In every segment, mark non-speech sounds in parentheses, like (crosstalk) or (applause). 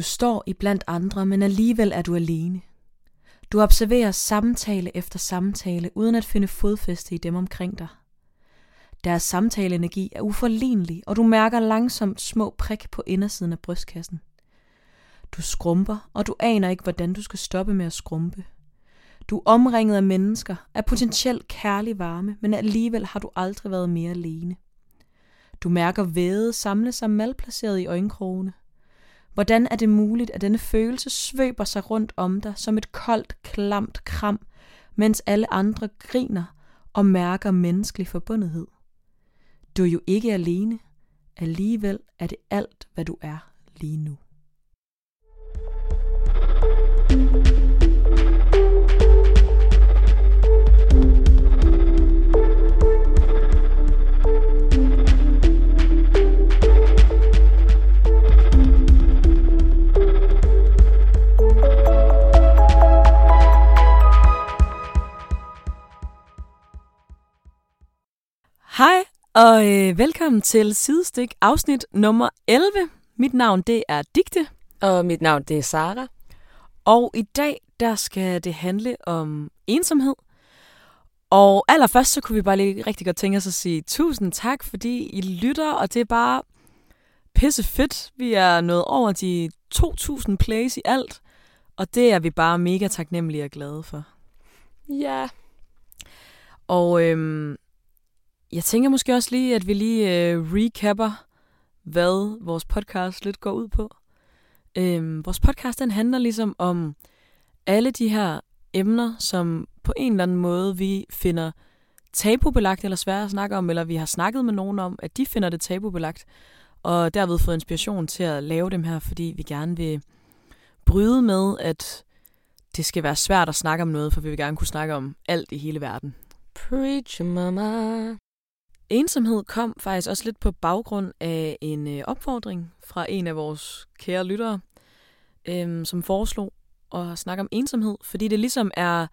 Du står i blandt andre, men alligevel er du alene. Du observerer samtale efter samtale, uden at finde fodfæste i dem omkring dig. Deres samtaleenergi er uforlignelig, og du mærker langsomt små prik på indersiden af brystkassen. Du skrumper, og du aner ikke, hvordan du skal stoppe med at skrumpe. Du er omringet af mennesker, af potentielt kærlig varme, men alligevel har du aldrig været mere alene. Du mærker væde samle sig malplaceret i øjenkrogene. Hvordan er det muligt, at denne følelse svøber sig rundt om dig som et koldt, klamt kram, mens alle andre griner og mærker menneskelig forbundethed? Du er jo ikke alene. Alligevel er det alt, hvad du er lige nu. Hej og øh, velkommen til Sidestik afsnit nummer 11. Mit navn det er Digte. Og mit navn det er Sara. Og i dag der skal det handle om ensomhed. Og allerførst så kunne vi bare lige rigtig godt tænke os at sige tusind tak, fordi I lytter, og det er bare pisse fedt. Vi er nået over de 2.000 plays i alt, og det er vi bare mega taknemmelige og glade for. Ja. Og øhm, jeg tænker måske også lige, at vi lige øh, recapper, hvad vores podcast lidt går ud på. Øhm, vores podcast den handler ligesom om alle de her emner, som på en eller anden måde vi finder tabubelagt eller svære at snakke om, eller vi har snakket med nogen om, at de finder det tabubelagt, og derved fået inspiration til at lave dem her, fordi vi gerne vil bryde med, at det skal være svært at snakke om noget, for vi vil gerne kunne snakke om alt i hele verden. Preach, mama. Ensomhed kom faktisk også lidt på baggrund af en øh, opfordring fra en af vores kære lyttere, øh, som foreslog at snakke om ensomhed, fordi det ligesom er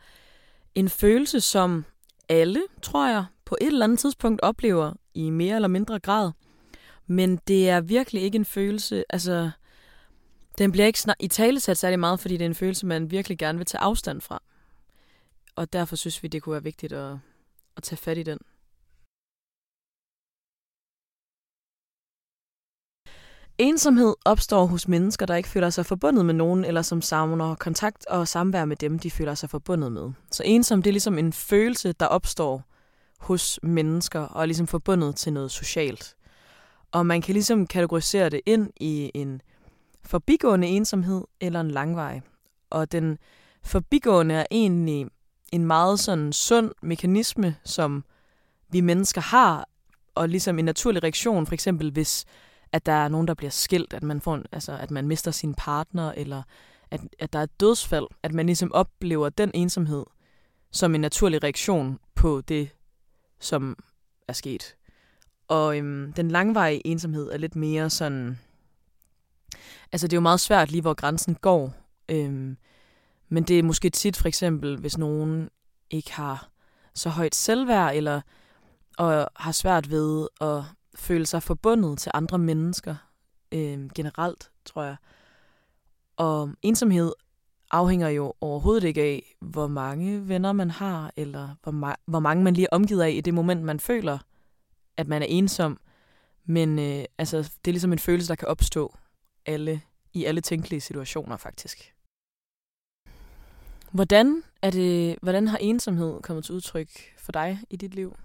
en følelse, som alle, tror jeg, på et eller andet tidspunkt oplever i mere eller mindre grad. Men det er virkelig ikke en følelse, altså, den bliver ikke i tale sat særlig meget, fordi det er en følelse, man virkelig gerne vil tage afstand fra. Og derfor synes vi, det kunne være vigtigt at, at tage fat i den. Ensomhed opstår hos mennesker, der ikke føler sig forbundet med nogen, eller som savner kontakt og samvær med dem, de føler sig forbundet med. Så ensom, det er ligesom en følelse, der opstår hos mennesker, og er ligesom forbundet til noget socialt. Og man kan ligesom kategorisere det ind i en forbigående ensomhed eller en langvej. Og den forbigående er egentlig en meget sådan sund mekanisme, som vi mennesker har, og ligesom en naturlig reaktion, for eksempel hvis at der er nogen, der bliver skilt, at man, får en, altså, at man mister sin partner, eller at, at der er et dødsfald, at man ligesom oplever den ensomhed som en naturlig reaktion på det, som er sket. Og øhm, den langvarige ensomhed er lidt mere sådan... Altså, det er jo meget svært lige, hvor grænsen går. Øhm, men det er måske tit, for eksempel, hvis nogen ikke har så højt selvværd, eller og har svært ved at føle sig forbundet til andre mennesker øh, generelt, tror jeg. Og ensomhed afhænger jo overhovedet ikke af, hvor mange venner man har, eller hvor, ma- hvor mange man lige er omgivet af i det moment, man føler, at man er ensom. Men øh, altså, det er ligesom en følelse, der kan opstå alle i alle tænkelige situationer, faktisk. Hvordan, er det, hvordan har ensomhed kommet til udtryk for dig i dit liv?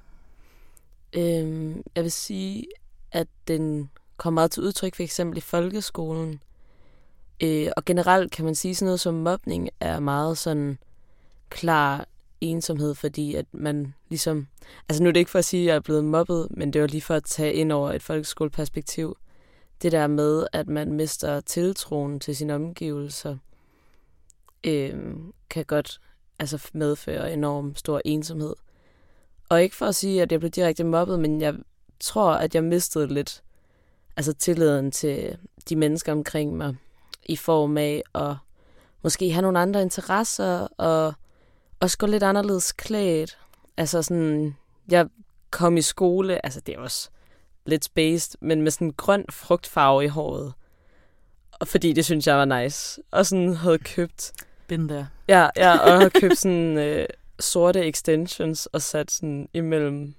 Øhm, jeg vil sige, at den kommer meget til udtryk for eksempel i folkeskolen. Øh, og generelt kan man sige, sådan noget som mobning er meget sådan klar ensomhed, fordi at man ligesom... Altså nu er det ikke for at sige, at jeg er blevet mobbet, men det var lige for at tage ind over et folkeskoleperspektiv. Det der med, at man mister tiltroen til sine omgivelser, øh, kan godt altså medføre enorm stor ensomhed. Og ikke for at sige, at jeg blev direkte mobbet, men jeg tror, at jeg mistede lidt altså tilliden til de mennesker omkring mig i form af at måske have nogle andre interesser og også gå lidt anderledes klædt. Altså sådan, jeg kom i skole, altså det er også lidt spaced, men med sådan en grøn frugtfarve i håret. og fordi det synes jeg var nice. Og sådan havde købt... Been there. Ja, ja og havde købt sådan øh, sorte extensions og sat sådan imellem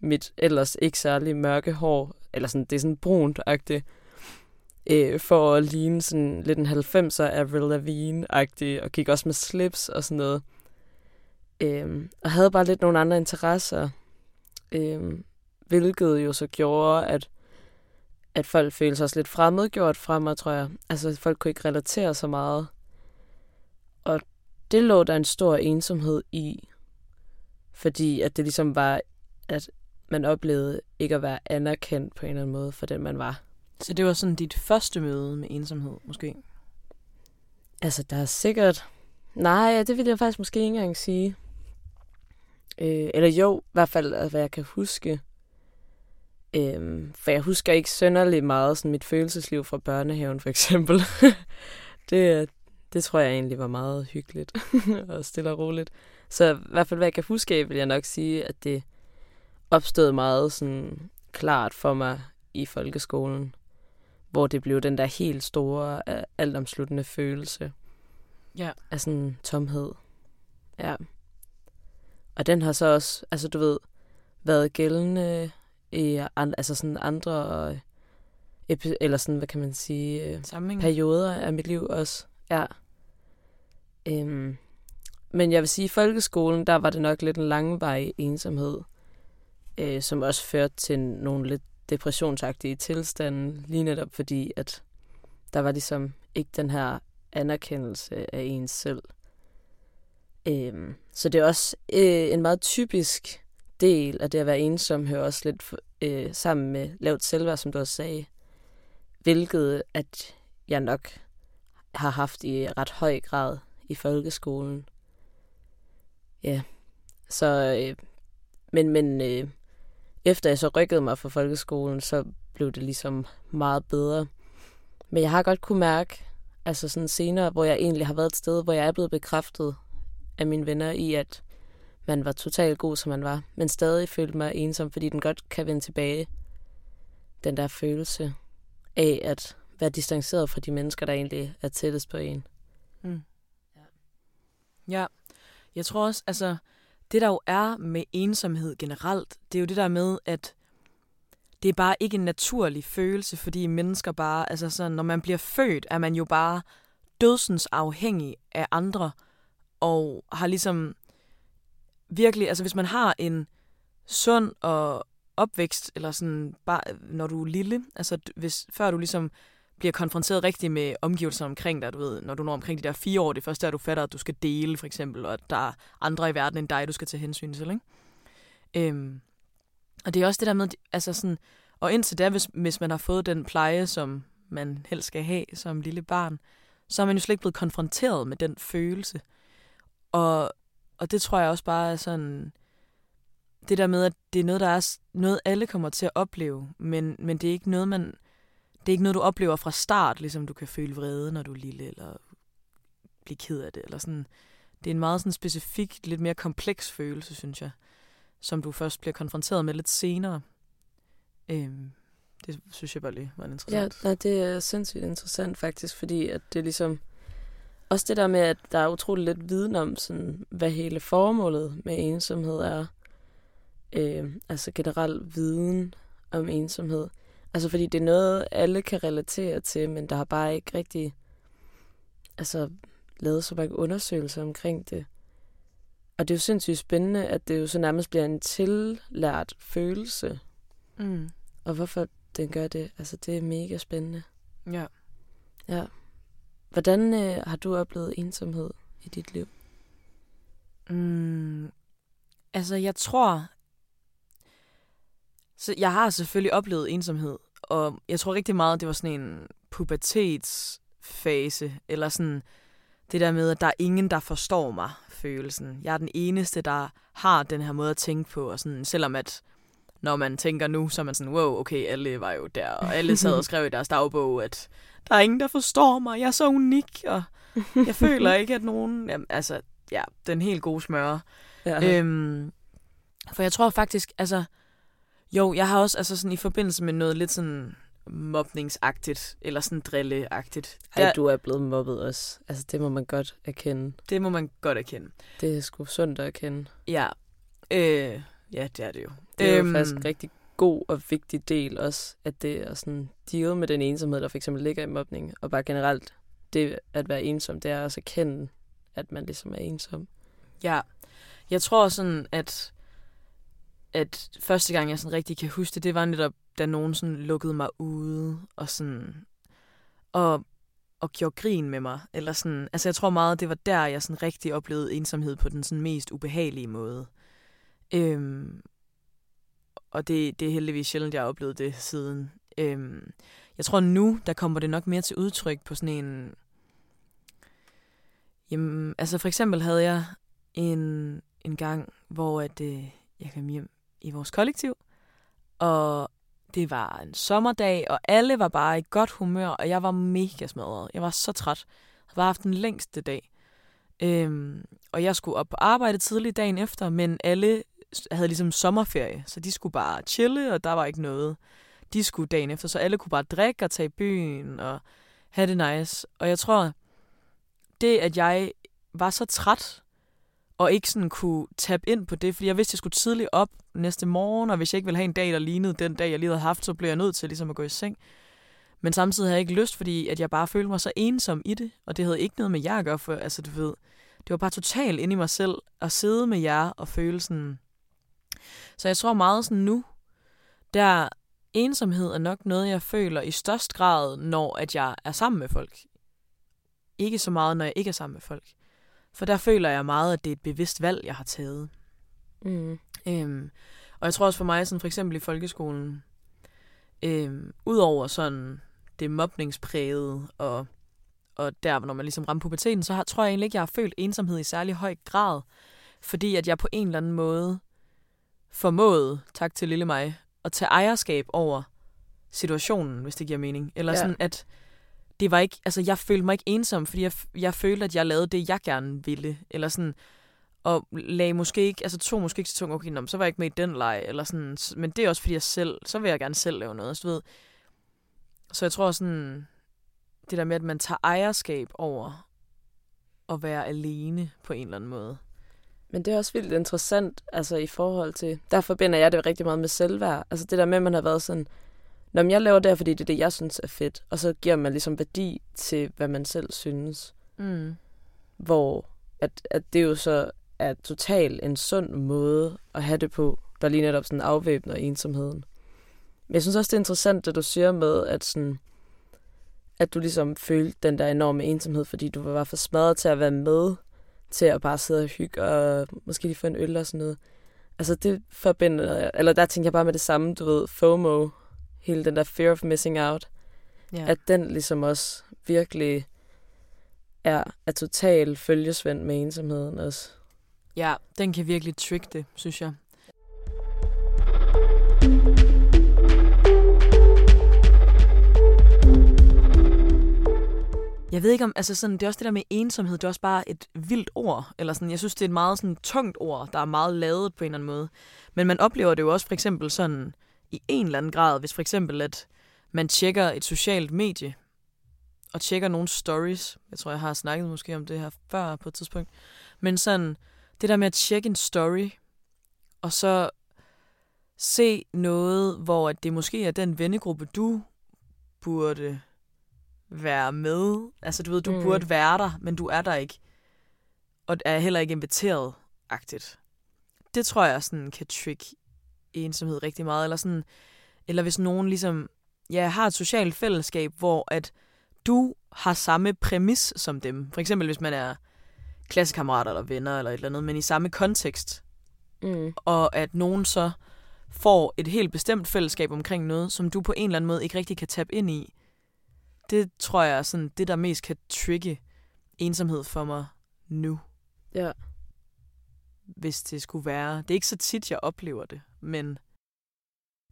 mit ellers ikke særlig mørke hår. Eller sådan, det er sådan brunt-agtigt. Øh, for at ligne sådan lidt en 90'er Avril Lavigne-agtig. Og gik også med slips og sådan noget. Øh, og havde bare lidt nogle andre interesser. Øh, hvilket jo så gjorde, at at folk følte sig også lidt fremmedgjort fra mig, tror jeg. Altså, folk kunne ikke relatere så meget. Det lå der en stor ensomhed i, fordi at det ligesom var, at man oplevede ikke at være anerkendt på en eller anden måde for den, man var. Så det var sådan dit første møde med ensomhed, måske? Altså, der er sikkert... Nej, det vil jeg faktisk måske ikke engang sige. Øh, eller jo, i hvert fald, hvad jeg kan huske. Øhm, for jeg husker ikke sønderligt meget sådan mit følelsesliv fra børnehaven, for eksempel. (laughs) det, det tror jeg egentlig var meget hyggeligt (laughs) og stille og roligt. Så i hvert fald, hvad jeg kan huske vil jeg nok sige, at det opstod meget sådan klart for mig i folkeskolen, hvor det blev den der helt store, altomsluttende følelse ja. af sådan tomhed. Ja. Og den har så også, altså du ved, været gældende i altså sådan andre epi- eller sådan, hvad kan man sige, øh, Sammenhæng. perioder af mit liv også. Ja. Øhm, men jeg vil sige, at i folkeskolen, der var det nok lidt en langvarig ensomhed, øh, som også førte til nogle lidt depressionsagtige tilstande, lige netop fordi, at der var ligesom ikke den her anerkendelse af ens selv. Øhm, så det er også øh, en meget typisk del af det at være ensom hører også lidt øh, sammen med lavt selvværd, som du også sagde. Hvilket at jeg nok har haft i ret høj grad i folkeskolen. Ja, så... Øh, men men øh, efter jeg så rykkede mig fra folkeskolen, så blev det ligesom meget bedre. Men jeg har godt kunne mærke, altså sådan senere, hvor jeg egentlig har været et sted, hvor jeg er blevet bekræftet af mine venner i, at man var totalt god, som man var, men stadig følte mig ensom, fordi den godt kan vende tilbage. Den der følelse af at være distanceret fra de mennesker, der egentlig er tættest på en. Mm. Ja. jeg tror også, altså, det der jo er med ensomhed generelt, det er jo det der med, at det er bare ikke en naturlig følelse, fordi mennesker bare, altså sådan, når man bliver født, er man jo bare dødsens afhængig af andre, og har ligesom virkelig, altså hvis man har en sund og opvækst, eller sådan bare når du er lille, altså hvis, før du ligesom bliver konfronteret rigtig med omgivelserne omkring dig, du ved, når du når omkring de der fire år, det første er, at du fatter, at du skal dele, for eksempel, og at der er andre i verden end dig, du skal tage hensyn til, ikke? Øhm, og det er også det der med, altså sådan, og indtil da, hvis, hvis man har fået den pleje, som man helst skal have som lille barn, så er man jo slet ikke blevet konfronteret med den følelse. Og og det tror jeg også bare er sådan, det der med, at det er noget, der er noget, alle kommer til at opleve, men, men det er ikke noget, man, det er ikke noget, du oplever fra start, ligesom du kan føle vrede, når du er lille, eller blive ked af det, eller sådan. Det er en meget sådan specifik, lidt mere kompleks følelse, synes jeg, som du først bliver konfronteret med lidt senere. Øhm, det synes jeg bare lige var interessant. Ja, det er sindssygt interessant faktisk, fordi at det er ligesom, også det der med, at der er utrolig lidt viden om, sådan, hvad hele formålet med ensomhed er. Øh, altså generelt viden om ensomhed. Altså fordi det er noget, alle kan relatere til, men der har bare ikke rigtig altså, lavet så mange undersøgelser omkring det. Og det er jo sindssygt spændende, at det jo så nærmest bliver en tillært følelse. Mm. Og hvorfor den gør det, altså det er mega spændende. Ja. Ja. Hvordan øh, har du oplevet ensomhed i dit liv? Mm, altså, jeg tror... Så jeg har selvfølgelig oplevet ensomhed, og jeg tror rigtig meget, det var sådan en pubertetsfase, eller sådan det der med, at der er ingen, der forstår mig, følelsen. Jeg er den eneste, der har den her måde at tænke på, og sådan, selvom at når man tænker nu, så er man sådan, wow, okay, alle var jo der, og alle sad og (laughs) skrev i deres dagbog, at der er ingen, der forstår mig, jeg er så unik, og jeg føler ikke, at nogen... Jamen, altså, ja, den helt gode smør. Ja. Øhm, for jeg tror faktisk, altså... Jo, jeg har også altså sådan i forbindelse med noget lidt sådan mobningsagtigt, eller sådan drilleagtigt. Ej, Der, du er blevet mobbet også. Altså, det må man godt erkende. det må man godt erkende. Det er sgu sundt at erkende. Ja, øh, ja det er det jo. Det er Øhm, jo faktisk en rigtig god og vigtig del også, at det er sådan deal med den ensomhed, der for eksempel ligger i mobning, og bare generelt det at være ensom, det er også at kende, at man ligesom er ensom. Ja, jeg tror sådan, at, at første gang, jeg sådan rigtig kan huske det, det var netop, da nogen sådan lukkede mig ude, og sådan, og, og gjorde grin med mig. Eller sådan, altså jeg tror meget, det var der, jeg sådan rigtig oplevede ensomhed på den sådan mest ubehagelige måde. Øhm, og det, det er heldigvis sjældent, jeg har oplevet det siden. Øhm, jeg tror nu, der kommer det nok mere til udtryk på sådan en... Jamen, altså for eksempel havde jeg en, en gang, hvor at, øh, jeg kom hjem i vores kollektiv, og det var en sommerdag, og alle var bare i godt humør, og jeg var mega smadret. Jeg var så træt. Jeg havde bare haft den længste dag. Øhm, og jeg skulle op på arbejde tidligt dagen efter, men alle havde ligesom sommerferie, så de skulle bare chille, og der var ikke noget. De skulle dagen efter, så alle kunne bare drikke og tage i byen og have det nice. Og jeg tror, det at jeg var så træt, og ikke sådan kunne tabe ind på det, fordi jeg vidste, at jeg skulle tidligt op næste morgen, og hvis jeg ikke ville have en dag, der lignede den dag, jeg lige havde haft, så blev jeg nødt til ligesom at gå i seng. Men samtidig havde jeg ikke lyst, fordi at jeg bare følte mig så ensom i det, og det havde ikke noget med jer at gøre, for altså du ved, det var bare totalt inde i mig selv at sidde med jer og føle sådan... Så jeg tror meget sådan nu, der ensomhed er nok noget, jeg føler i størst grad, når at jeg er sammen med folk. Ikke så meget, når jeg ikke er sammen med folk. For der føler jeg meget, at det er et bevidst valg, jeg har taget. Mm. Øhm, og jeg tror også for mig, sådan for eksempel i folkeskolen, øhm, udover sådan det mobningsprægede, og, og der, når man ligesom rammer puberteten, så har, tror jeg egentlig ikke, jeg har følt ensomhed i særlig høj grad, fordi at jeg på en eller anden måde formåede, tak til lille mig, at tage ejerskab over situationen, hvis det giver mening. Eller Ja. sådan, at det var ikke, altså jeg følte mig ikke ensom, fordi jeg, jeg følte, at jeg lavede det, jeg gerne ville. Eller sådan, og lagde måske ikke, altså tog måske ikke så tungt, okay, nå, men så var jeg ikke med i den leg, eller sådan, men det er også fordi jeg selv, så vil jeg gerne selv lave noget, så du ved. Så jeg tror sådan, det der med, at man tager ejerskab over at være alene på en eller anden måde. Men det er også vildt interessant, altså i forhold til, der forbinder jeg det rigtig meget med selvværd. Altså det der med, at man har været sådan, Nå, men jeg laver det her, fordi det er det, jeg synes er fedt. Og så giver man ligesom værdi til, hvad man selv synes. Mm. Hvor at, at det jo så er totalt en sund måde at have det på, der lige netop sådan afvæbner ensomheden. Men jeg synes også, det er interessant, det du siger med, at, sådan, at du ligesom følte den der enorme ensomhed, fordi du var for smadret til at være med, til at bare sidde og hygge, og måske lige få en øl og sådan noget. Altså det forbinder jeg, eller der tænker jeg bare med det samme, du ved, FOMO, hele den der fear of missing out, Ja. at den ligesom også virkelig er, er total følgesvend med ensomheden også. ja, den kan virkelig trick det, synes jeg. Jeg ved ikke om, altså sådan, det er også det der med ensomhed, det er også bare et vildt ord, eller sådan, jeg synes, det er et meget sådan tungt ord, der er meget lavet på en eller anden måde. Men man oplever det jo også for eksempel sådan, i en eller anden grad, hvis for eksempel, at man tjekker et socialt medie, og tjekker nogle stories, jeg tror, jeg har snakket måske om det her før på et tidspunkt, men sådan, det der med at tjekke en story, og så se noget, hvor at det måske er den vennegruppe, du burde være med. Altså, du ved, du mm. burde være der, men du er der ikke. Og er heller ikke inviteret-agtigt. Det tror jeg sådan kan trick ensomhed rigtig meget. Eller, sådan, eller hvis nogen ligesom ja, har et socialt fællesskab, hvor at du har samme præmis som dem. For eksempel hvis man er klassekammerater eller venner eller et eller andet, men i samme kontekst. Mm. Og at nogen så får et helt bestemt fællesskab omkring noget, som du på en eller anden måde ikke rigtig kan tabe ind i. Det tror jeg er sådan det, der mest kan trigge ensomhed for mig nu, Ja. hvis det skulle være. Det er ikke så tit, jeg oplever det, men,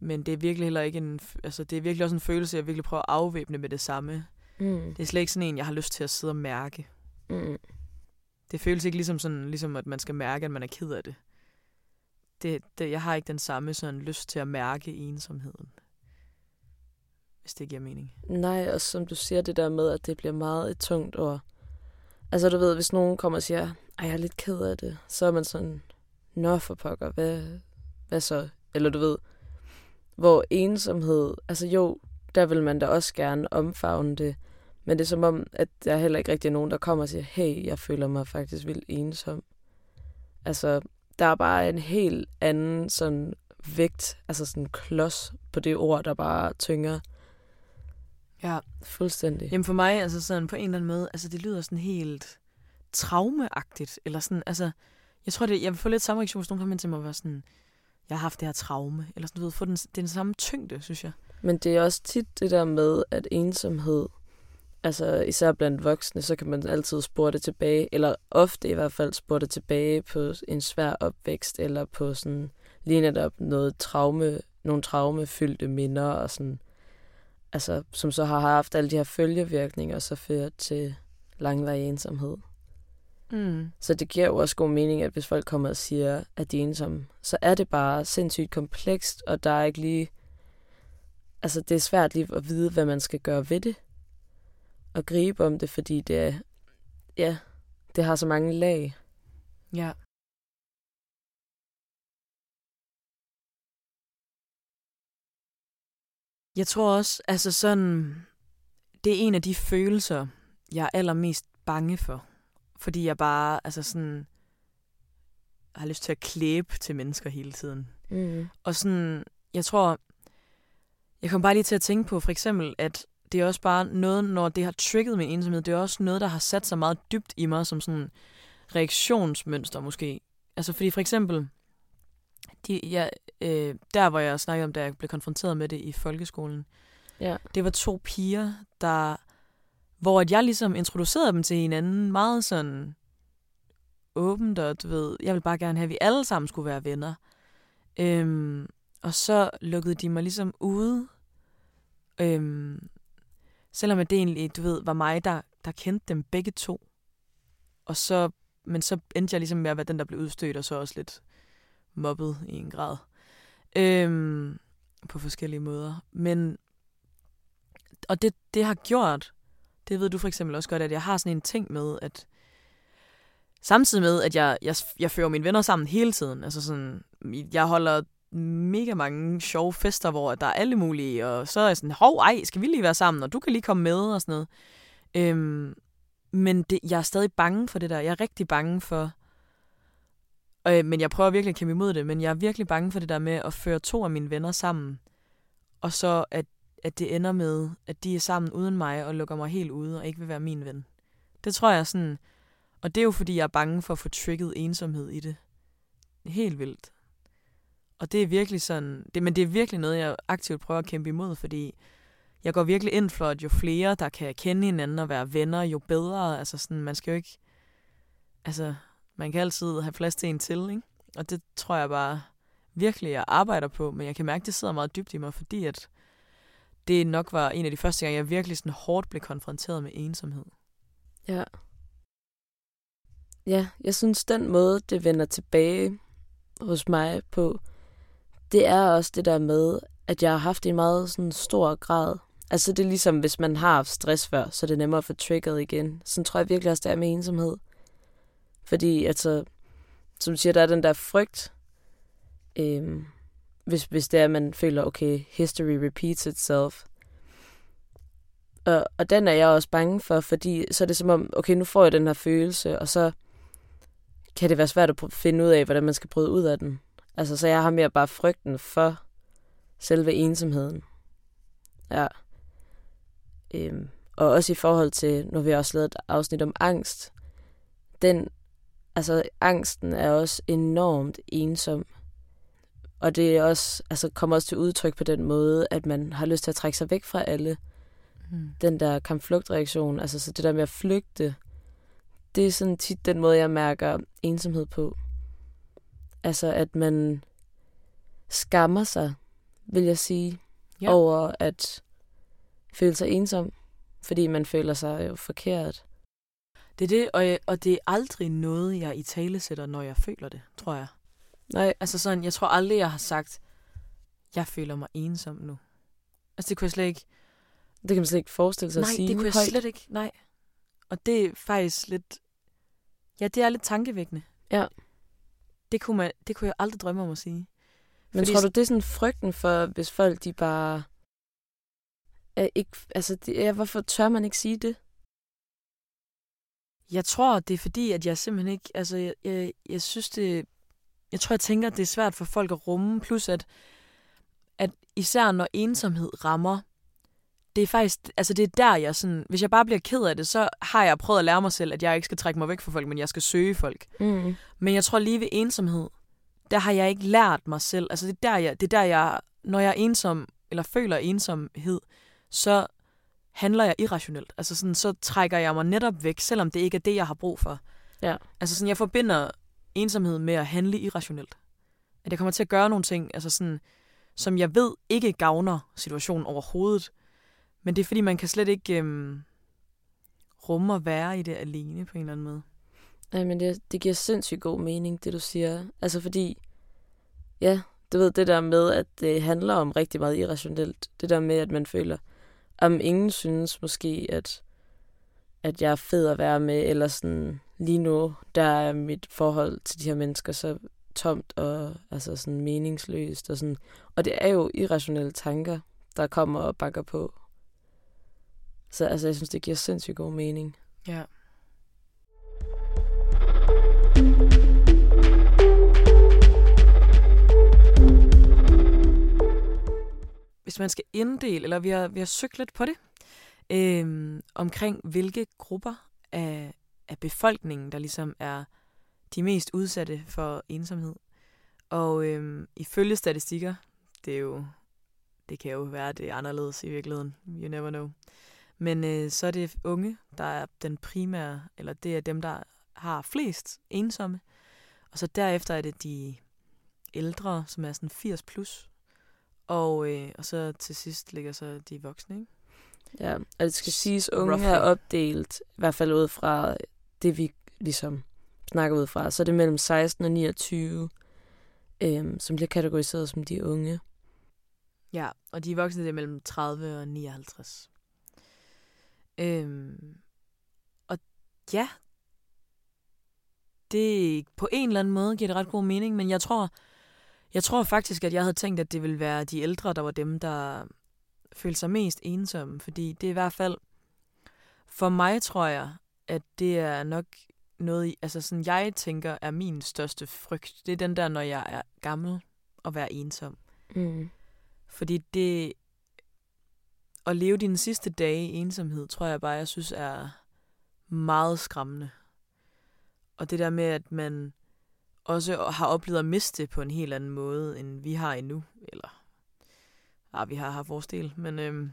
men det er virkelig heller ikke en, altså det er virkelig også en følelse, jeg virkelig prøver at afvæbne med det samme. Mm. Det er slet ikke sådan en, jeg har lyst til at sidde og mærke. Mm. Det føles ikke ligesom sådan, ligesom at man skal mærke, at man er ked af det. det, det jeg har ikke den samme sådan lyst til at mærke ensomheden. hvis det giver mening. Nej, og som du siger, det der med, at det bliver meget et tungt ord. Altså du ved, hvis nogen kommer og siger, at jeg er lidt ked af det, så er man sådan, nå for pokker, hvad, hvad så? Eller du ved, hvor ensomhed, altså jo, der vil man da også gerne omfavne det, men det er som om, at der er heller ikke rigtig nogen, der kommer og siger, hey, jeg føler mig faktisk vildt ensom. Altså, der er bare en helt anden sådan vægt, altså sådan klods på det ord, der bare tynger. Ja. Fuldstændig. Jamen for mig, altså sådan på en eller anden måde, altså det lyder sådan helt traumeagtigt, eller sådan, altså, jeg tror, det, jeg vil få lidt samme reaktion, hvis nogen kommer ind til mig og være sådan, jeg har haft det her traume, eller sådan, du ved, få den, den samme tyngde, synes jeg. Men det er også tit det der med, at ensomhed, altså især blandt voksne, så kan man altid spore det tilbage, eller ofte i hvert fald spore det tilbage på en svær opvækst, eller på sådan lige netop noget traume, nogle traumefyldte minder, og sådan, altså, som så har haft alle de her følgevirkninger, og så fører til langvarig ensomhed. Mm. Så det giver jo også god mening, at hvis folk kommer og siger, at de er ensomme, så er det bare sindssygt komplekst, og der er ikke lige... Altså, det er svært lige at vide, hvad man skal gøre ved det. Og gribe om det, fordi det er... Ja, det har så mange lag. Ja. Jeg tror også, altså sådan, det er en af de følelser, jeg er allermest bange for. Fordi jeg bare, altså sådan, har lyst til at klæbe til mennesker hele tiden. Mm. Og sådan, jeg tror, jeg kom bare lige til at tænke på for eksempel, at det er også bare noget, når det har trigget min ensomhed, det er også noget, der har sat sig meget dybt i mig som sådan reaktionsmønster måske. Altså fordi for eksempel, de, ja, øh, der hvor jeg snakkede om, da jeg blev konfronteret med det i folkeskolen, Ja. det var to piger, der, hvor at jeg ligesom introducerede dem til hinanden meget sådan åbent, og du ved, jeg vil bare gerne have, at vi alle sammen skulle være venner. Øhm, og så lukkede de mig ligesom ude, øhm, selvom at det egentlig, du ved, var mig, der, der kendte dem begge to. Og så, men så endte jeg ligesom med at være den, der blev udstødt, og så også lidt mobbet i en grad. Øhm, på forskellige måder. Men, og det, det har gjort, det ved du for eksempel også godt, at jeg har sådan en ting med, at samtidig med, at jeg, jeg, jeg fører mine venner sammen hele tiden. Altså sådan, jeg holder mega mange sjove fester, hvor der er alle mulige, og så er jeg sådan, hov, ej, skal vi lige være sammen, og du kan lige komme med, og sådan noget. Øhm, men det, jeg er stadig bange for det der. Jeg er rigtig bange for, øh, men jeg prøver virkelig at kæmpe imod det, men jeg er virkelig bange for det der med at føre to af mine venner sammen, og så at, at det ender med, at de er sammen uden mig, og lukker mig helt ude, og ikke vil være min ven. Det tror jeg sådan, og det er jo fordi, jeg er bange for at få trigget ensomhed i det. Helt vildt. Og det er virkelig sådan, det, men det er virkelig noget, jeg aktivt prøver at kæmpe imod, fordi jeg går virkelig ind for, at jo flere, der kan kende hinanden og være venner, jo bedre. Altså sådan, man skal jo ikke, altså, man kan altid have plads til en til, ikke? Og det tror jeg bare virkelig, jeg arbejder på, men jeg kan mærke, at det sidder meget dybt i mig, fordi at det nok var en af de første gange, jeg virkelig sådan hårdt blev konfronteret med ensomhed. Ja. Ja, jeg synes, den måde, det vender tilbage hos mig på, det er også det der med, at jeg har haft en meget sådan stor grad. Altså det er ligesom, hvis man har haft stress før, så er det nemmere at få trigget igen. Sådan tror jeg virkelig også, det er med ensomhed. Fordi, altså, som du siger, der er den der frygt, øhm, hvis, hvis det er, at man føler, okay, history repeats itself. Og, og den er jeg også bange for, fordi så er det som om, okay, nu får jeg den her følelse, og så kan det være svært at finde ud af, hvordan man skal bryde ud af den. Altså, så jeg har mere bare frygten for selve ensomheden. Ja. Øhm, og også i forhold til, når vi har også lavet et afsnit om angst, den, altså angsten er også enormt ensom. Og det er også, altså kommer også til udtryk på den måde, at man har lyst til at trække sig væk fra alle. Mm. Den der kampflugtreaktion, altså så det der med at flygte, det er sådan tit den måde, jeg mærker ensomhed på. Altså at man skammer sig, vil jeg sige, Ja. over at føle sig ensom, fordi man føler sig jo forkert. Det er det, og, jeg, og det er aldrig noget, jeg i tale sætter, når jeg føler det, tror jeg. Nej, Altså sådan, jeg tror aldrig, jeg har sagt, jeg føler mig ensom nu. Altså det kunne jeg slet ikke. Det kan man slet ikke forestille sig Nej, at sige det kunne jeg højt. slet ikke. Nej. Og det er faktisk lidt... Ja, det er lidt tankevækkende. Ja. Det kunne, man, det kunne jeg aldrig drømme om at sige. Men Fordi- tror du, det er sådan frygten for, hvis folk de bare... Er ikke, altså, det, ja, hvorfor tør man ikke sige det? Jeg tror, det er fordi, at jeg simpelthen ikke... Altså, jeg, jeg, jeg synes, det... Jeg tror, jeg tænker, at det er svært for folk at rumme. Plus, at, at især når ensomhed rammer, det er faktisk... Altså, det er der, jeg sådan... Hvis jeg bare bliver ked af det, så har jeg prøvet at lære mig selv, at jeg ikke skal trække mig væk fra folk, men jeg skal søge folk. Mm. Men jeg tror lige ved ensomhed, der har jeg ikke lært mig selv. Altså det er der, jeg, det er der jeg, når jeg er ensom, eller føler ensomhed, så handler jeg irrationelt. Altså sådan, så trækker jeg mig netop væk, selvom det ikke er det, jeg har brug for. Ja. Altså sådan, jeg forbinder ensomhed med at handle irrationelt. At jeg kommer til at gøre nogle ting, altså sådan, som jeg ved ikke gavner situationen overhovedet. Men det er fordi, man kan slet ikke øhm, rumme at være i det alene på en eller anden måde. Nej, men det, det giver sindssygt god mening, det du siger. Altså fordi, ja, du ved det der med, at det handler om rigtig meget irrationelt. Det der med, at man føler, om ingen synes måske, at, at jeg er fed at være med, eller sådan, lige nu, der er mit forhold til de her mennesker så tomt og altså sådan meningsløst. Og, sådan. og det er jo irrationelle tanker, der kommer og banker på. Så altså, jeg synes, det giver sindssygt god mening. Ja. Hvis man skal inddele, eller vi har, vi har søgt lidt på det, øh, omkring hvilke grupper af, af befolkningen, der ligesom er de mest udsatte for ensomhed. Og øhm, ifølge statistikker, det er jo, det kan jo være, det er anderledes i virkeligheden, you never know. Men øh, så er det unge, der er den primære, eller det er dem, der har flest ensomme. Og så derefter er det de ældre, som er sådan 80 plus. Og, øh, og så til sidst ligger så de voksne, ikke? Ja, og det skal siges, unge Roughly. er opdelt, i hvert fald ud fra det, vi ligesom snakker ud fra. Så er det mellem 16 og 29, øhm, som bliver kategoriseret som de unge. Ja, og de voksne det er mellem 30 og 59. Øhm, og ja, det på en eller anden måde giver det ret god mening, men jeg tror, jeg tror faktisk, at jeg havde tænkt, at det ville være de ældre, der var dem, der følte sig mest ensomme, fordi det er i hvert fald, for mig tror jeg, at det er nok noget, altså sådan, jeg tænker, er min største frygt. Det er den der, når jeg er gammel, at være ensom. Mm. Fordi det at leve dine sidste dage i ensomhed, tror jeg bare, jeg synes er meget skræmmende. Og det der med, at man også har oplevet at miste på en helt anden måde, end vi har endnu. Eller, ja, vi har haft vores del, men øhm,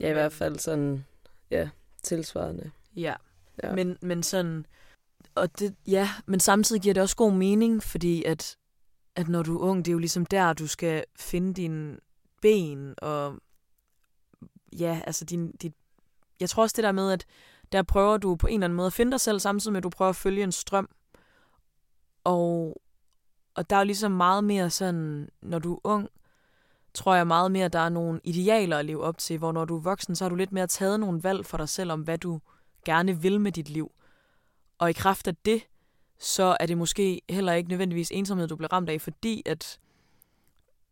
Ja, i hvert fald sådan, ja, tilsvarende. ja. Ja. Men, men sådan, og det, ja, men samtidig giver det også god mening, fordi at, at når du er ung, det er jo ligesom der, du skal finde dine ben, og ja, altså din, dit, jeg tror også det der med, at der prøver du på en eller anden måde at finde dig selv, samtidig med, at du prøver at følge en strøm. Og, og der er jo ligesom meget mere sådan, når du er ung, tror jeg meget mere, at der er nogle idealer at leve op til, hvor når du er voksen, så har du lidt mere taget nogle valg for dig selv om, hvad du gerne vil med dit liv. Og i kraft af det, så er det måske heller ikke nødvendigvis ensomhed, du bliver ramt af, fordi at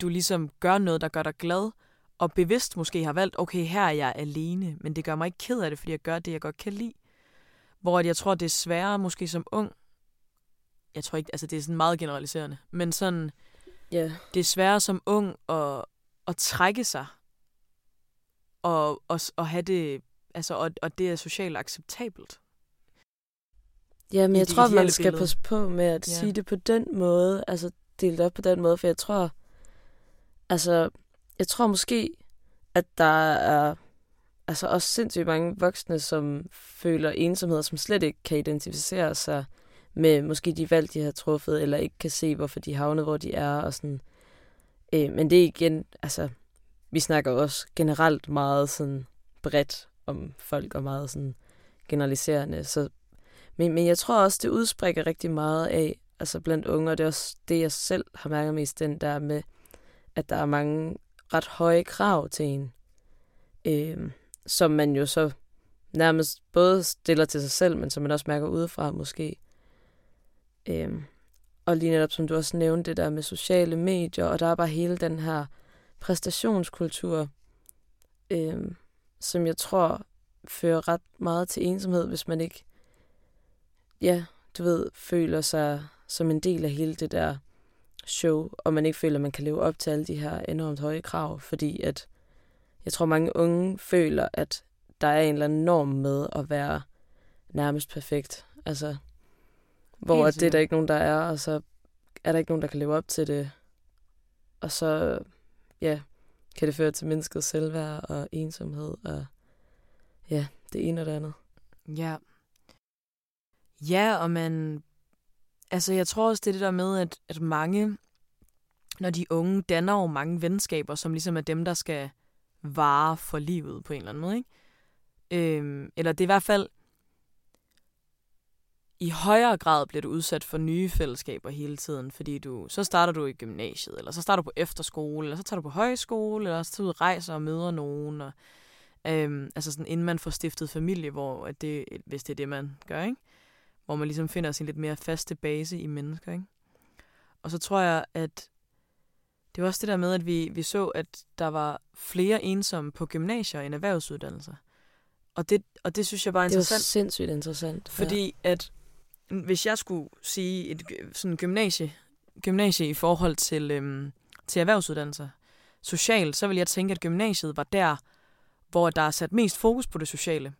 du ligesom gør noget, der gør dig glad, og bevidst måske har valgt, okay, her er jeg alene, men det gør mig ikke ked af det, fordi jeg gør det, jeg godt kan lide. Hvor jeg tror, det er sværere måske som ung, jeg tror ikke, altså det er sådan meget generaliserende, men sådan, Ja, det er sværere som ung at, at trække sig, og, og, og have det, altså, og, og det er socialt acceptabelt. ja men I jeg tror, man skal billede. passe på med at Ja. sige det på den måde, altså dele det op på den måde, for jeg tror, altså, jeg tror måske, at der er altså også sindssygt mange voksne, som føler ensomhed, og som slet ikke kan identificere sig med måske de valg, de har truffet, eller ikke kan se, hvorfor de havnet, hvor de er, og sådan. Øh, men det er igen, altså, vi snakker også generelt meget sådan bredt om folk, og meget sådan generaliserende, så men, men jeg tror også, det udspringer rigtig meget af, altså blandt unge, og det er også det, jeg selv har mærket mest, den der med, at der er mange ret høje krav til en. øh, som man jo så nærmest både stiller til sig selv, men som man også mærker udefra måske. Øh, og lige netop, som du også nævnte, det der med sociale medier, og der er bare hele den her præstationskultur, øh, som jeg tror fører ret meget til ensomhed, hvis man ikke, ja, du ved, føler sig som en del af hele det der show, og man ikke føler, at man kan leve op til alle de her enormt høje krav, fordi at jeg tror, mange unge føler, at der er en eller anden norm med at være nærmest perfekt. Altså, hvor det er der ikke nogen, der er, og så er der ikke nogen, der kan leve op til det. Og så, ja, kan det føre til mennesket selvværd og ensomhed, og ja, det ene og det andet. Ja. Ja, og man... Altså, jeg tror også, det er det der med, at, at mange, når de unge, danner jo mange venskaber, som ligesom er dem, der skal vare for livet på en eller anden måde, ikke? Øhm, eller det er i hvert fald i højere grad bliver du udsat for nye fællesskaber hele tiden, fordi du så starter du i gymnasiet, eller så starter du på efterskole, eller så tager du på højskole, eller så tager du ud og rejser og møder nogen, og, øhm, altså sådan inden man får stiftet familie, hvor at det, hvis det er det, man gør, ikke? hvor man ligesom finder sin lidt mere faste base i mennesker. Ikke? Og så tror jeg, at det var også det der med, at vi, vi så, at der var flere ensomme på gymnasier end erhvervsuddannelser. Og det, og det synes jeg bare er interessant. Det var sindssygt interessant. Fordi ja. at hvis jeg skulle sige et sådan gymnasie, gymnasie i forhold til, øhm, til erhvervsuddannelser, socialt, så vil jeg tænke, at gymnasiet var der, hvor der er sat mest fokus på det sociale.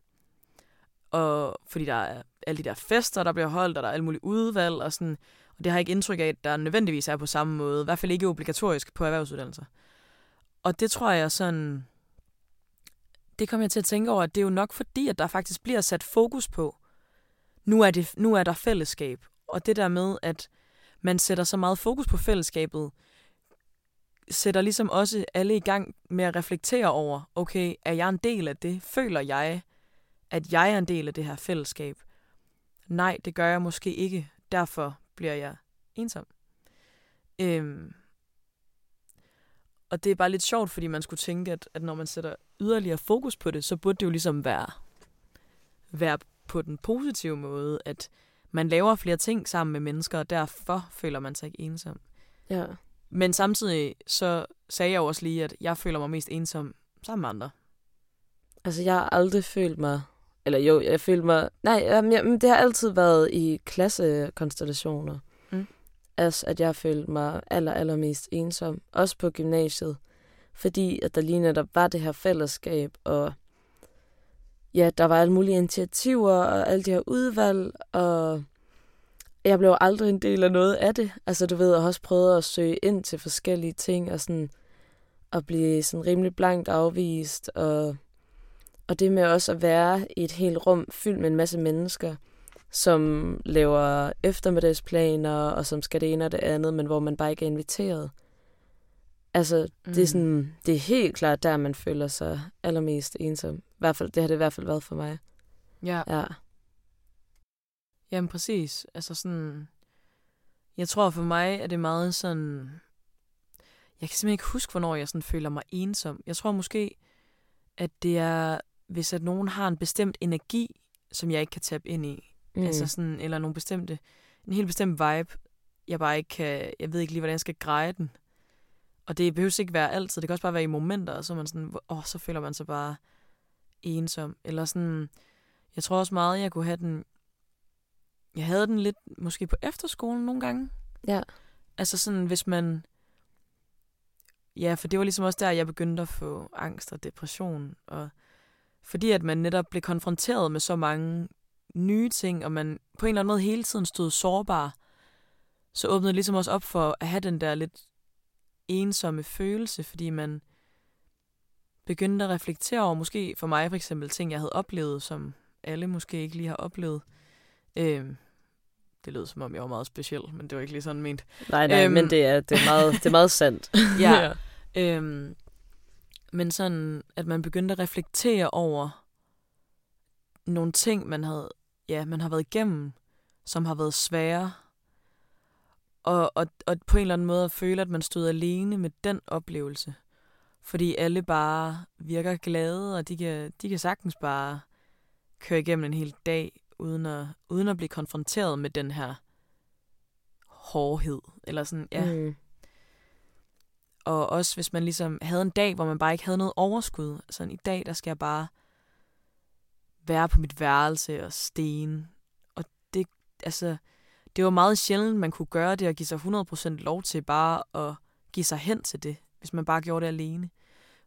Og fordi der er alle de der fester, der bliver holdt, og der er alle mulige udvalg, og sådan, og det har jeg ikke indtryk af, at der nødvendigvis er på samme måde. I hvert fald ikke obligatorisk på erhvervsuddannelser. Og det tror jeg sådan... Det kommer jeg til at tænke over, at det er jo nok fordi, at der faktisk bliver sat fokus på, nu er, det, nu er der fællesskab. Og det der med, at man sætter så meget fokus på fællesskabet, sætter ligesom også alle i gang med at reflektere over, okay, er jeg en del af det? Føler jeg, at jeg er en del af det her fællesskab? Nej, det gør jeg måske ikke. Derfor bliver jeg ensom. Øhm, og det er bare lidt sjovt, fordi man skulle tænke, at, at når man sætter yderligere fokus på det, så burde det jo ligesom være, være på den positive måde, at man laver flere ting sammen med mennesker, og derfor føler man sig ikke ensom. Ja. Men samtidig så sagde jeg også lige, at jeg føler mig mest ensom sammen med andre. Altså, jeg har aldrig følt mig... Eller jo, jeg følte mig... Nej, jamen, det har altid været i klassekonstellationer. Mm. Altså, at jeg har følt mig aller, allermest ensom. Også på gymnasiet. Fordi at der lige netop var det her fællesskab, og ja, der var alle mulige initiativer og alle de her udvalg, og jeg blev aldrig en del af noget af det. Altså, du ved, jeg har også prøvet at søge ind til forskellige ting, og sådan at blive sådan rimelig blankt afvist, og, og det med også at være i et helt rum fyldt med en masse mennesker, som laver eftermiddagsplaner, og som skal det ene og det andet, men hvor man bare ikke er inviteret. Altså, mm. det, er mm. sådan, det er helt klart der, man føler sig allermest ensom. I hvert fald, det har det i hvert fald været for mig. Ja. Ja. Jamen præcis. Altså sådan... Jeg tror for mig, at det er meget sådan... Jeg kan simpelthen ikke huske, hvornår jeg sådan føler mig ensom. Jeg tror måske, at det er, hvis at nogen har en bestemt energi, som jeg ikke kan tabe ind i. Mm. Altså sådan, eller nogle bestemte, en helt bestemt vibe, jeg bare ikke kan, jeg ved ikke lige, hvordan jeg skal greje den. Og det behøver ikke være altid, det kan også bare være i momenter, og så, man sådan, åh, så føler man sig bare ensom. Eller sådan, jeg tror også meget, jeg kunne have den, jeg havde den lidt måske på efterskolen nogle gange. Ja. Altså sådan, hvis man, ja, for det var ligesom også der, jeg begyndte at få angst og depression, og fordi at man netop blev konfronteret med så mange nye ting, og man på en eller anden måde hele tiden stod sårbar, så åbnede det ligesom også op for at have den der lidt ensomme følelse, fordi man begyndte at reflektere over, måske for mig for eksempel, ting, jeg havde oplevet, som alle måske ikke lige har oplevet. Øhm, det lød som om, jeg var meget speciel, men det var ikke lige sådan ment. Nej, nej, øhm, men det er, det, er meget, det er meget sandt. ja. (laughs) (laughs) ja. Øhm, men sådan, at man begyndte at reflektere over nogle ting, man havde, ja, man har været igennem, som har været svære, og, og, og på en eller anden måde at føle, at man stod alene med den oplevelse. fordi alle bare virker glade, og de kan, de kan sagtens bare køre igennem en hel dag, uden at, uden at blive konfronteret med den her hårdhed. Eller sådan, ja. Mm. Og også hvis man ligesom havde en dag, hvor man bare ikke havde noget overskud. Sådan i dag, der skal jeg bare være på mit værelse og sten. Og det, altså, det var meget sjældent, man kunne gøre det og give sig 100% lov til bare at give sig hen til det, hvis man bare gjorde det alene.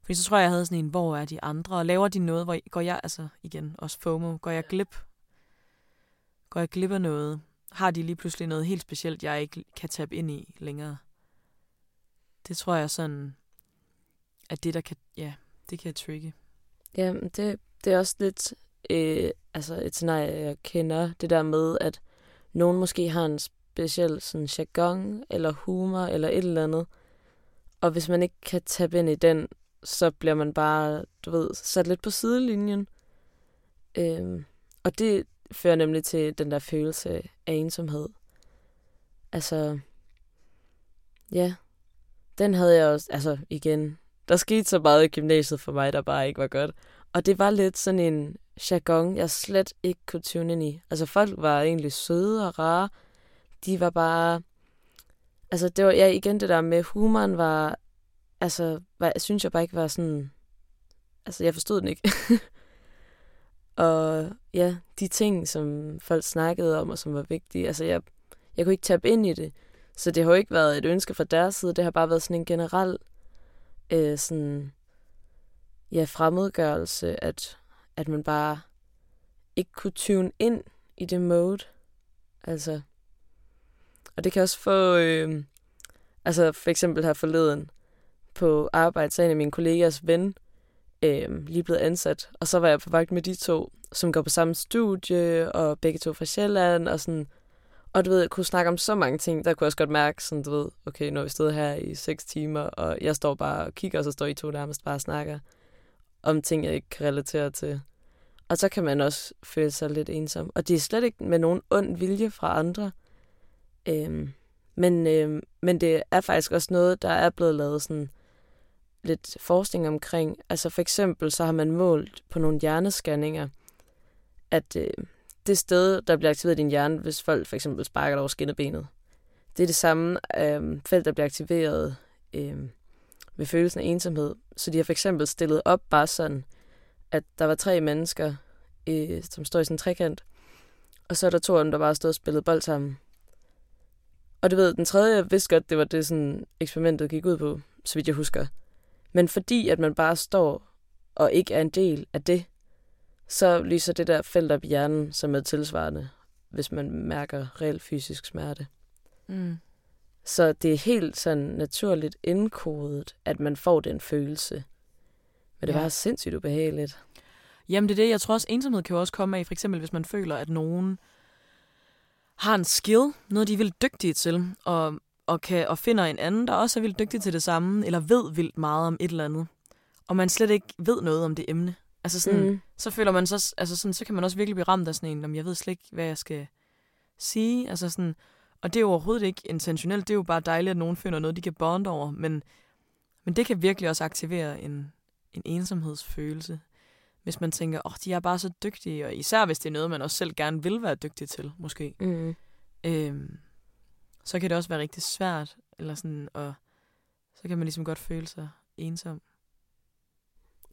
Fordi så tror jeg, jeg havde sådan en, hvor er de andre? Og laver de noget, hvor går jeg, altså igen, også FOMO, går jeg glip? Går jeg glip af noget? Har de lige pludselig noget helt specielt, jeg ikke kan tabe ind i længere? Det tror jeg sådan, at det der kan, ja, det kan trigge. Ja, det, det er også lidt øh, altså et scenarie, jeg kender. Det der med, at nogen måske har en speciel sådan jargon, eller humor, eller et eller andet. Og hvis man ikke kan tabe ind i den, så bliver man bare, du ved, sat lidt på sidelinjen. Øhm, og det fører nemlig til den der følelse af ensomhed. Altså, ja, den havde jeg også, altså igen, der skete så meget i gymnasiet for mig, der bare ikke var godt. Og det var lidt sådan en jargon, jeg slet ikke kunne tune ind i. Altså folk var egentlig søde og rare. De var bare... Altså det var, ja, igen det der med humoren var... Altså, var, jeg synes jeg bare ikke var sådan... Altså, jeg forstod den ikke. (laughs) og ja, de ting, som folk snakkede om, og som var vigtige, altså jeg, jeg kunne ikke tabe ind i det. Så det har jo ikke været et ønske fra deres side, det har bare været sådan en generel øh, sådan, ja, fremmedgørelse, at, at man bare ikke kunne tune ind i det mode. Altså, og det kan også få, øh, altså for eksempel her forleden på arbejde, så en af mine kollegers ven øh, lige blevet ansat, og så var jeg på vagt med de to, som går på samme studie, og begge to fra Sjælland, og sådan, og du ved, jeg kunne snakke om så mange ting, der kunne jeg også godt mærke, sådan, du ved, okay, nu er vi stået her i seks timer, og jeg står bare og kigger, og så står I to nærmest bare og snakker om ting, jeg ikke kan relatere til. Og så kan man også føle sig lidt ensom. Og det er slet ikke med nogen ond vilje fra andre. Øhm, men, øhm, men det er faktisk også noget, der er blevet lavet sådan lidt forskning omkring. Altså for eksempel så har man målt på nogle hjernescanninger, at øh, det sted, der bliver aktiveret i din hjerne, hvis folk for eksempel sparker dig over skinnebenet, det er det samme øh, felt, der bliver aktiveret øh, ved følelsen af ensomhed. Så de har for eksempel stillet op bare sådan, at der var tre mennesker, øh, som står i sådan en trekant, og så er der to af dem, der bare stod og spillede bold sammen. Og du ved, den tredje, vidste godt, det var det, sådan eksperimentet gik ud på, så vidt jeg husker. Men fordi, at man bare står og ikke er en del af det, så lyser det der felt op i hjernen, som er tilsvarende, hvis man mærker reel fysisk smerte. Mm. Så det er helt sådan naturligt indkodet, at man får den følelse. Men det Ja. var sindssygt ubehageligt. Jamen det er det, jeg tror også, ensomhed kan jo også komme af, for eksempel hvis man føler, at nogen har en skill, noget de er vildt dygtige til, og, og, kan, og finder en anden, der også er vildt dygtig til det samme, eller ved vildt meget om et eller andet, og man slet ikke ved noget om det emne. Altså sådan, mm. Så føler man så, altså sådan, så kan man også virkelig blive ramt af sådan en, om jeg ved slet ikke, hvad jeg skal sige. Altså sådan, og det er jo overhovedet ikke intentionelt, det er jo bare dejligt, at nogen finder noget, de kan bonde over, men, men det kan virkelig også aktivere en, en ensomhedsfølelse, hvis man tænker, åh, oh, de er bare så dygtige, og især hvis det er noget, man også selv gerne vil være dygtig til, måske. Mm. Øhm, så kan det også være rigtig svært, eller sådan, og så kan man ligesom godt føle sig ensom.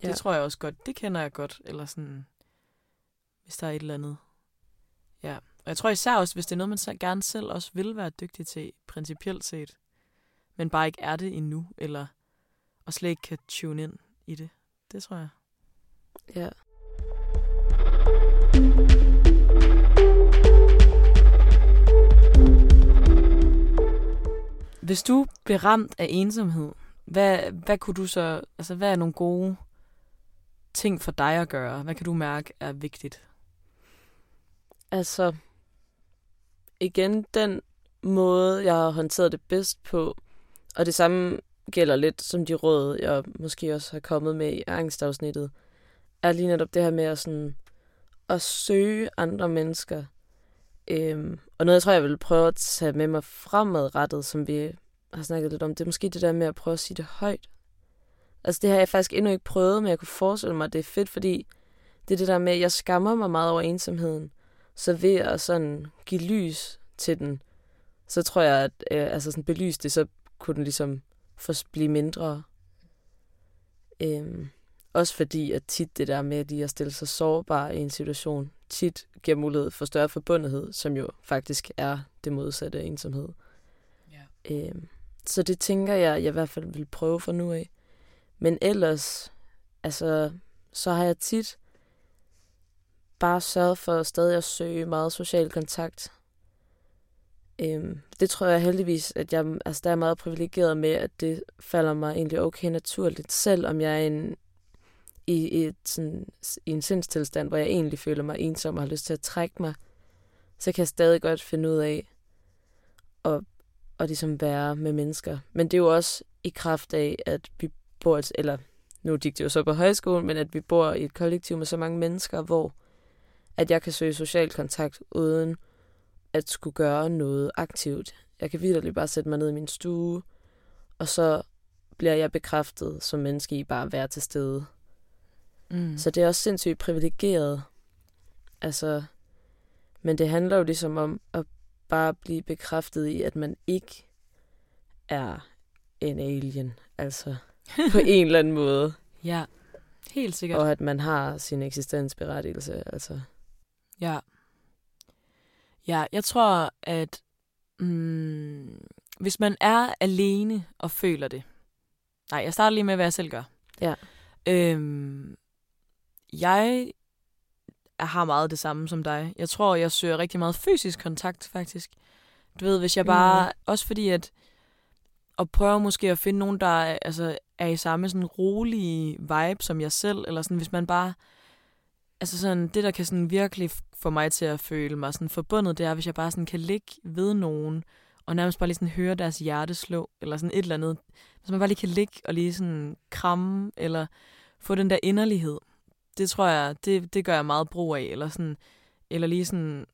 Ja. Det tror jeg også godt, det kender jeg godt, eller sådan, hvis der er et eller andet. Ja, og jeg tror især også, hvis det er noget, man så gerne selv også vil være dygtig til, principielt set, men bare ikke er det endnu, eller og slet ikke kan tune ind i det. Det tror jeg. Ja. Hvis du blev ramt af ensomhed, hvad, hvad kunne du så, altså hvad er nogle gode ting for dig at gøre? Hvad kan du mærke er vigtigt? Altså, igen, den måde, jeg har håndteret det bedst på, og det samme gælder lidt som de råd, jeg måske også har kommet med i angstafsnittet, er lige netop det her med at, sådan, at søge andre mennesker. Øhm, og noget, jeg tror, jeg vil prøve at tage med mig fremadrettet, som vi har snakket lidt om, det er måske det der med at prøve at sige det højt. Altså det har jeg faktisk endnu ikke prøvet, men jeg kunne forestille mig, at det er fedt, fordi det er det der med, at jeg skammer mig meget over ensomheden. Så ved at sådan give lys til den, så tror jeg, at øh, altså sådan belyse det, så kunne den ligesom få blive mindre. Øhm, også fordi, at tit det der med lige at stille sig sårbar i en situation, tit giver mulighed for større forbundethed, som jo faktisk er det modsatte af ensomhed. Ja. Øhm, så det tænker jeg, jeg i hvert fald vil prøve for nu af. Men ellers, altså, så har jeg tit bare sørget for stadig at søge meget social kontakt. Øhm, det tror jeg heldigvis, at jeg, altså, der er meget privilegeret med, at det falder mig egentlig okay naturligt, selvom jeg er en, i, i, et, sådan, i en sindstilstand, hvor jeg egentlig føler mig ensom og har lyst til at trække mig, så kan jeg stadig godt finde ud af at, at ligesom være med mennesker. Men det er jo også i kraft af, at vi bor, et, eller nu gik det jo så på højskolen, men at vi bor i et kollektiv med så mange mennesker, hvor at jeg kan søge social kontakt uden at skulle gøre noget aktivt. Jeg kan vidderligt bare sætte mig ned i min stue, og så bliver jeg bekræftet som menneske i bare at være til stede. Mm. Så det er også sindssygt privilegeret. Altså, men det handler jo ligesom om at bare blive bekræftet i, at man ikke er en alien. Altså, (laughs) på en eller anden måde. Ja, helt sikkert. Og at man har sin eksistensberettigelse. Altså. Ja. Ja, jeg tror, at mm, hvis man er alene og føler det. Nej, jeg starter lige med, hvad jeg selv gør. Ja. Øhm, jeg har meget det samme som dig. Jeg tror, jeg søger rigtig meget fysisk kontakt, faktisk. Du ved, hvis jeg bare... Mm. Også fordi, at... Og prøver måske at finde nogen, der er, altså, er i samme sådan rolige vibe som jeg selv. Eller sådan, hvis man bare... Altså sådan, det, der kan sådan virkelig få mig til at føle mig sådan forbundet, det er, hvis jeg bare sådan kan ligge ved nogen, og nærmest bare lige sådan høre deres hjerte slå, eller sådan et eller andet. Hvis man bare lige kan ligge og lige sådan kramme, eller få den der inderlighed det tror jeg, det, det gør jeg meget brug af. Eller, sådan, eller lige sådan,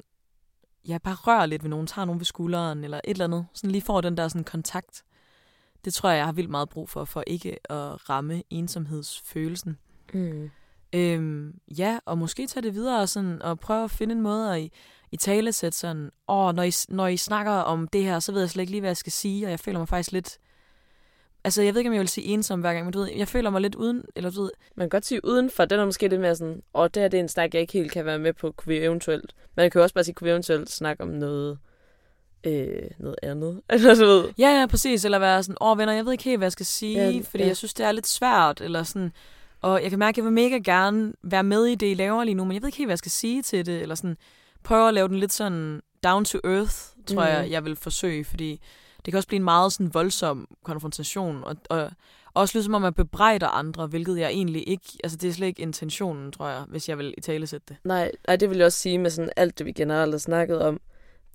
ja, bare rør lidt ved nogen, tager nogen ved skulderen, eller et eller andet. Sådan lige får den der sådan kontakt. Det tror jeg, jeg har vildt meget brug for, for ikke at ramme ensomhedsfølelsen. Mm. Øhm, ja, og måske tage det videre og, sådan, og prøve at finde en måde at i, i tale sætte sådan, åh, når I, når I snakker om det her, så ved jeg slet ikke lige, hvad jeg skal sige, og jeg føler mig faktisk lidt Altså, jeg ved ikke, om jeg vil sige ensom hver gang, men du ved, jeg føler mig lidt uden, eller du ved... Man kan godt sige udenfor, den er måske lidt mere sådan, åh, det her det er en snak, jeg ikke helt kan være med på, kunne vi eventuelt... Man kan jo også bare sige, kunne vi eventuelt snakke om noget, øh, noget andet, (laughs) eller så ved. Ja, ja, præcis, eller være sådan, åh, venner, jeg ved ikke helt, hvad jeg skal sige, ja, fordi ja. jeg synes, det er lidt svært, eller sådan... Og jeg kan mærke, at jeg vil mega gerne være med i det, I laver lige nu, men jeg ved ikke helt, hvad jeg skal sige til det, eller sådan... Prøve at lave den lidt sådan down to earth, tror mm. jeg, jeg vil forsøge, fordi det kan også blive en meget sådan voldsom konfrontation, og, og også lyde som om, man bebrejder andre, hvilket jeg egentlig ikke, altså det er slet ikke intentionen, tror jeg, hvis jeg vil i tale sætte det. Nej, nej, det vil jeg også sige med sådan alt det, vi generelt har snakket om,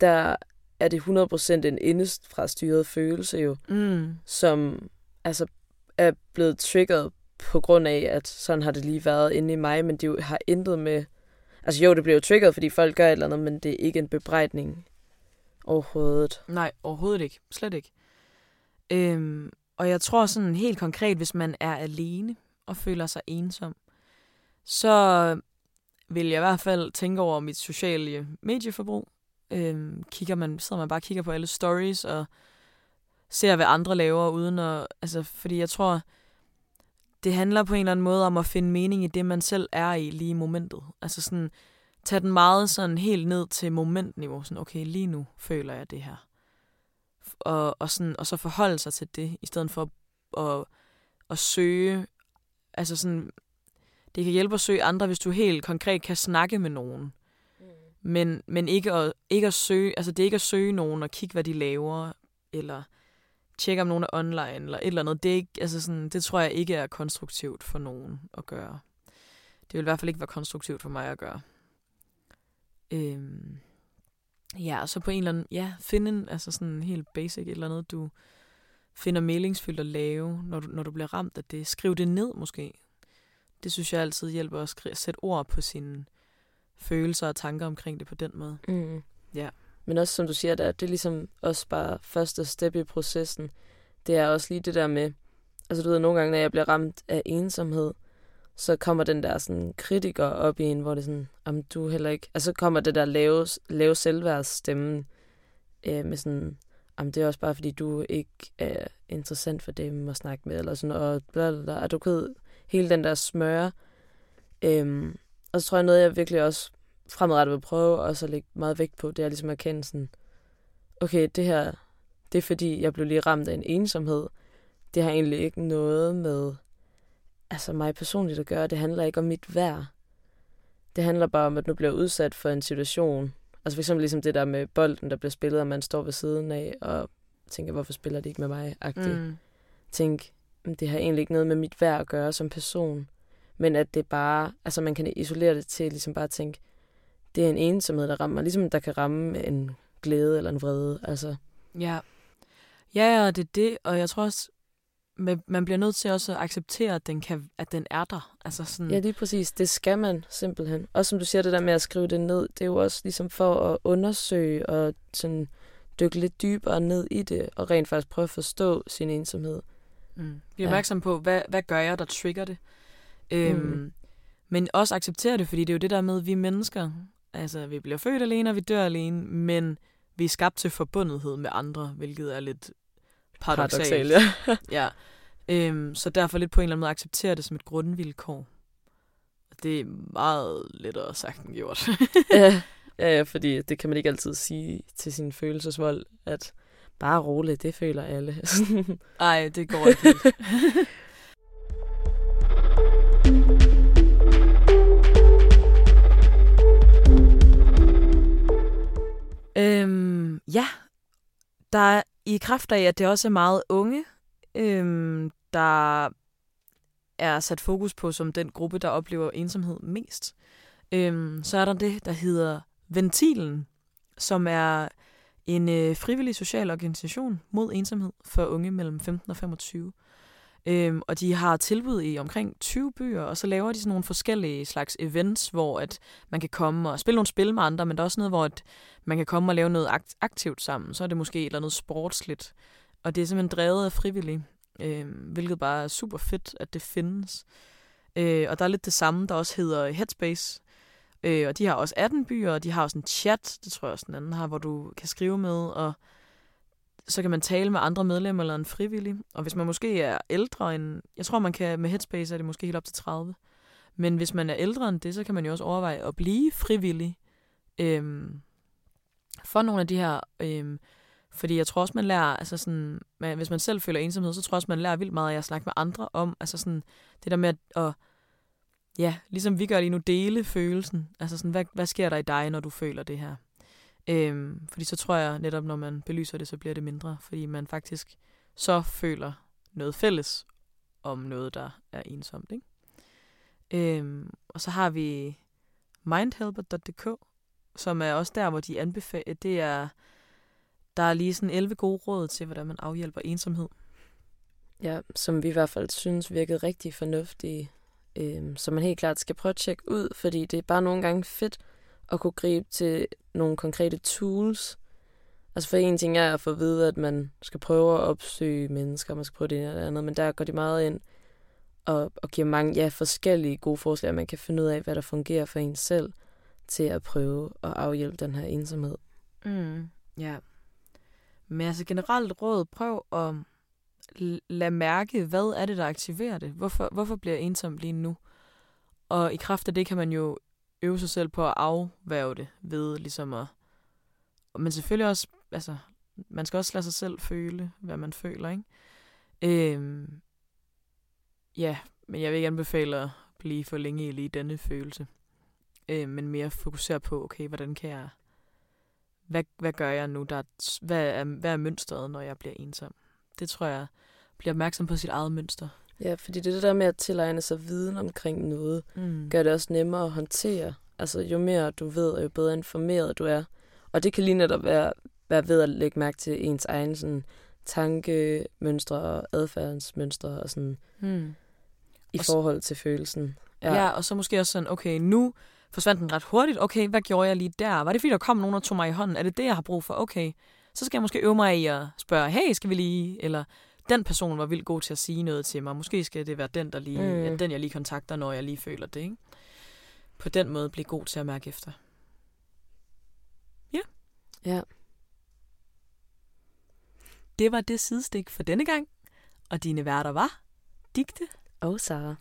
der er det 100% en indest fra styret følelse jo, mm. som altså er blevet triggeret på grund af, at sådan har det lige været inde i mig, men det jo har intet med... Altså jo, det bliver jo triggeret, fordi folk gør et eller andet, men det er ikke en bebrejdning Overhovedet. Nej, overhovedet ikke. Slet ikke. Øhm, og jeg tror sådan helt konkret, hvis man er alene og føler sig ensom, så vil jeg i hvert fald tænke over mit sociale medieforbrug. Øhm, kigger man, sidder man bare og kigger på alle stories og ser, hvad andre laver, uden at... Altså, fordi jeg tror, det handler på en eller anden måde om at finde mening i det, man selv er i lige i momentet. Altså sådan, tage den meget sådan helt ned til momentniveau. Sådan, okay, lige nu føler jeg det her. Og, og, sådan, og så forholde sig til det, i stedet for at, at, at søge, altså sådan, det kan hjælpe at søge andre, hvis du helt konkret kan snakke med nogen. Men, men ikke, at, ikke at søge, altså det er ikke at søge nogen og kigge, hvad de laver, eller tjekke om nogen er online, eller et eller andet. Det, er ikke, altså sådan, det tror jeg ikke er konstruktivt for nogen at gøre. Det vil i hvert fald ikke være konstruktivt for mig at gøre. Øhm, ja, så på en eller anden, ja, finde en, altså sådan helt basic et eller andet, du finder meningsfyldt at lave, når du, når du bliver ramt af det. Skriv det ned måske. Det synes jeg altid hjælper at skrive, sætte ord på sine følelser og tanker omkring det på den måde. Mm. Ja. Men også som du siger, der, det er ligesom også bare første step i processen. Det er også lige det der med altså du ved, nogle gange, når jeg bliver ramt af ensomhed, så kommer den der sådan kritiker op i en, hvor det er sådan, om du heller ikke... Altså så kommer det der lave, lave selvværdsstemme øh, med sådan, om det er også bare fordi, du ikke er interessant for dem at snakke med, eller sådan, og bla bla bla. Og du ved, hele den der smøre. Øhm, og så tror jeg noget, jeg virkelig også fremadrettet vil prøve også at lægge meget vægt på, det er ligesom at kende sådan, okay, det her, det er fordi, jeg blev lige ramt af en ensomhed. Det har egentlig ikke noget med altså mig personligt at gøre. Det handler ikke om mit værd. Det handler bare om, at nu bliver jeg udsat for en situation. Altså for eksempel ligesom det der med bolden, der bliver spillet, og man står ved siden af og tænker, hvorfor spiller de ikke med mig? Mm. Tænk, det har egentlig ikke noget med mit værd at gøre som person. Men at det bare, altså man kan isolere det til ligesom bare at tænke, det er en ensomhed, der rammer, ligesom der kan ramme en glæde eller en vrede. Altså. Ja. Ja, og det er det, og jeg tror også, man bliver nødt til også at acceptere, at den, kan, at den er der. Altså sådan... Ja, lige præcis. Det skal man simpelthen. Også som du siger, det der med at skrive det ned, det er jo også ligesom for at undersøge og sådan dykke lidt dybere ned i det, og rent faktisk prøve at forstå sin ensomhed. Mm. Bliv opmærksom ja. på, hvad, hvad gør jeg, der trigger det? Øhm, mm. Men også acceptere det, fordi det er jo det der med, at vi mennesker, altså vi bliver født alene, og vi dør alene, men vi er skabt til forbundethed med andre, hvilket er lidt paradoxalt. ja. (laughs) ja. Øhm, så derfor lidt på en eller anden måde acceptere det som et grundvilkår. Det er meget lettere sagt end gjort. (laughs) ja, (laughs) ja, ja, fordi det kan man ikke altid sige til sin følelsesvold, at bare roligt, det føler alle. Nej, det går ikke øhm, ja, der er i kraft af, at det også er meget unge, øhm, der er sat fokus på som den gruppe, der oplever ensomhed mest, øhm, så er der det, der hedder Ventilen, som er en øh, frivillig social organisation mod ensomhed for unge mellem 15 og 25. Øhm, og de har tilbud i omkring 20 byer, og så laver de sådan nogle forskellige slags events, hvor at man kan komme og spille nogle spil med andre, men der er også noget, hvor at man kan komme og lave noget aktivt sammen. Så er det måske et eller andet sportsligt. Og det er simpelthen drevet af frivillige, øhm, hvilket bare er super fedt, at det findes. Øh, og der er lidt det samme, der også hedder Headspace, Øh, og de har også 18 byer, og de har også en chat, det tror jeg også den anden har, hvor du kan skrive med, og så kan man tale med andre medlemmer eller en frivillig. Og hvis man måske er ældre end... Jeg tror, man kan med Headspace er det måske helt op til 30. Men hvis man er ældre end det, så kan man jo også overveje at blive frivillig øhm, for nogle af de her... Øhm, fordi jeg tror også, man lærer, altså sådan, man, hvis man selv føler ensomhed, så tror jeg også, man lærer vildt meget af at snakke med andre om, altså sådan, det der med at, at ja, ligesom vi gør lige nu, dele følelsen. Altså sådan, hvad, hvad sker der i dig, når du føler det her? Øhm, fordi så tror jeg netop, når man belyser det, så bliver det mindre, fordi man faktisk så føler noget fælles om noget, der er ensomt. Ikke? Øhm, og så har vi mindhelper.dk, som er også der, hvor de anbefaler, det er, der er lige sådan 11 gode råd til, hvordan man afhjælper ensomhed. Ja, som vi i hvert fald synes virkede rigtig fornuftige, øhm, som man helt klart skal prøve at tjekke ud, fordi det er bare nogle gange fedt at kunne gribe til nogle konkrete tools. Altså for en ting er at få at vide, at man skal prøve at opsøge mennesker, man skal prøve det ene eller andet, men der går de meget ind og, og giver mange ja, forskellige gode forslag, at man kan finde ud af, hvad der fungerer for en selv, til at prøve at afhjælpe den her ensomhed. Mm, ja. Men altså generelt råd, prøv at lade mærke, hvad er det, der aktiverer det? Hvorfor, hvorfor bliver jeg ensom lige nu? Og i kraft af det kan man jo øve sig selv på at afværge det ved ligesom at... Men selvfølgelig også, altså, man skal også lade sig selv føle, hvad man føler, ikke? Øhm, ja, men jeg vil ikke anbefale at blive for længe i lige denne følelse. Øhm, men mere fokusere på, okay, hvordan kan jeg... Hvad, hvad gør jeg nu? Der er, hvad, er, hvad er mønstret, når jeg bliver ensom? Det tror jeg bliver opmærksom på sit eget mønster. Ja, fordi det er det der med at tilegne sig viden omkring noget, mm. gør det også nemmere at håndtere. Altså, jo mere du ved, jo bedre informeret du er. Og det kan lige netop være, være ved at lægge mærke til ens egen sådan, tankemønstre og adfærdsmønstre og sådan, mm. i og forhold til følelsen. Ja. ja, og så måske også sådan, okay, nu forsvandt den ret hurtigt. Okay, hvad gjorde jeg lige der? Var det fordi, der kom nogen og tog mig i hånden? Er det det, jeg har brug for? Okay, så skal jeg måske øve mig i at spørge, hey, skal vi lige? Eller den person var vildt god til at sige noget til mig. Måske skal det være den, der lige, Mm. mm. den jeg lige kontakter, når jeg lige føler det. Ikke? På den måde blive god til at mærke efter. Ja. Det var det sidestik for denne gang. Og dine værter var Digte Og Sara.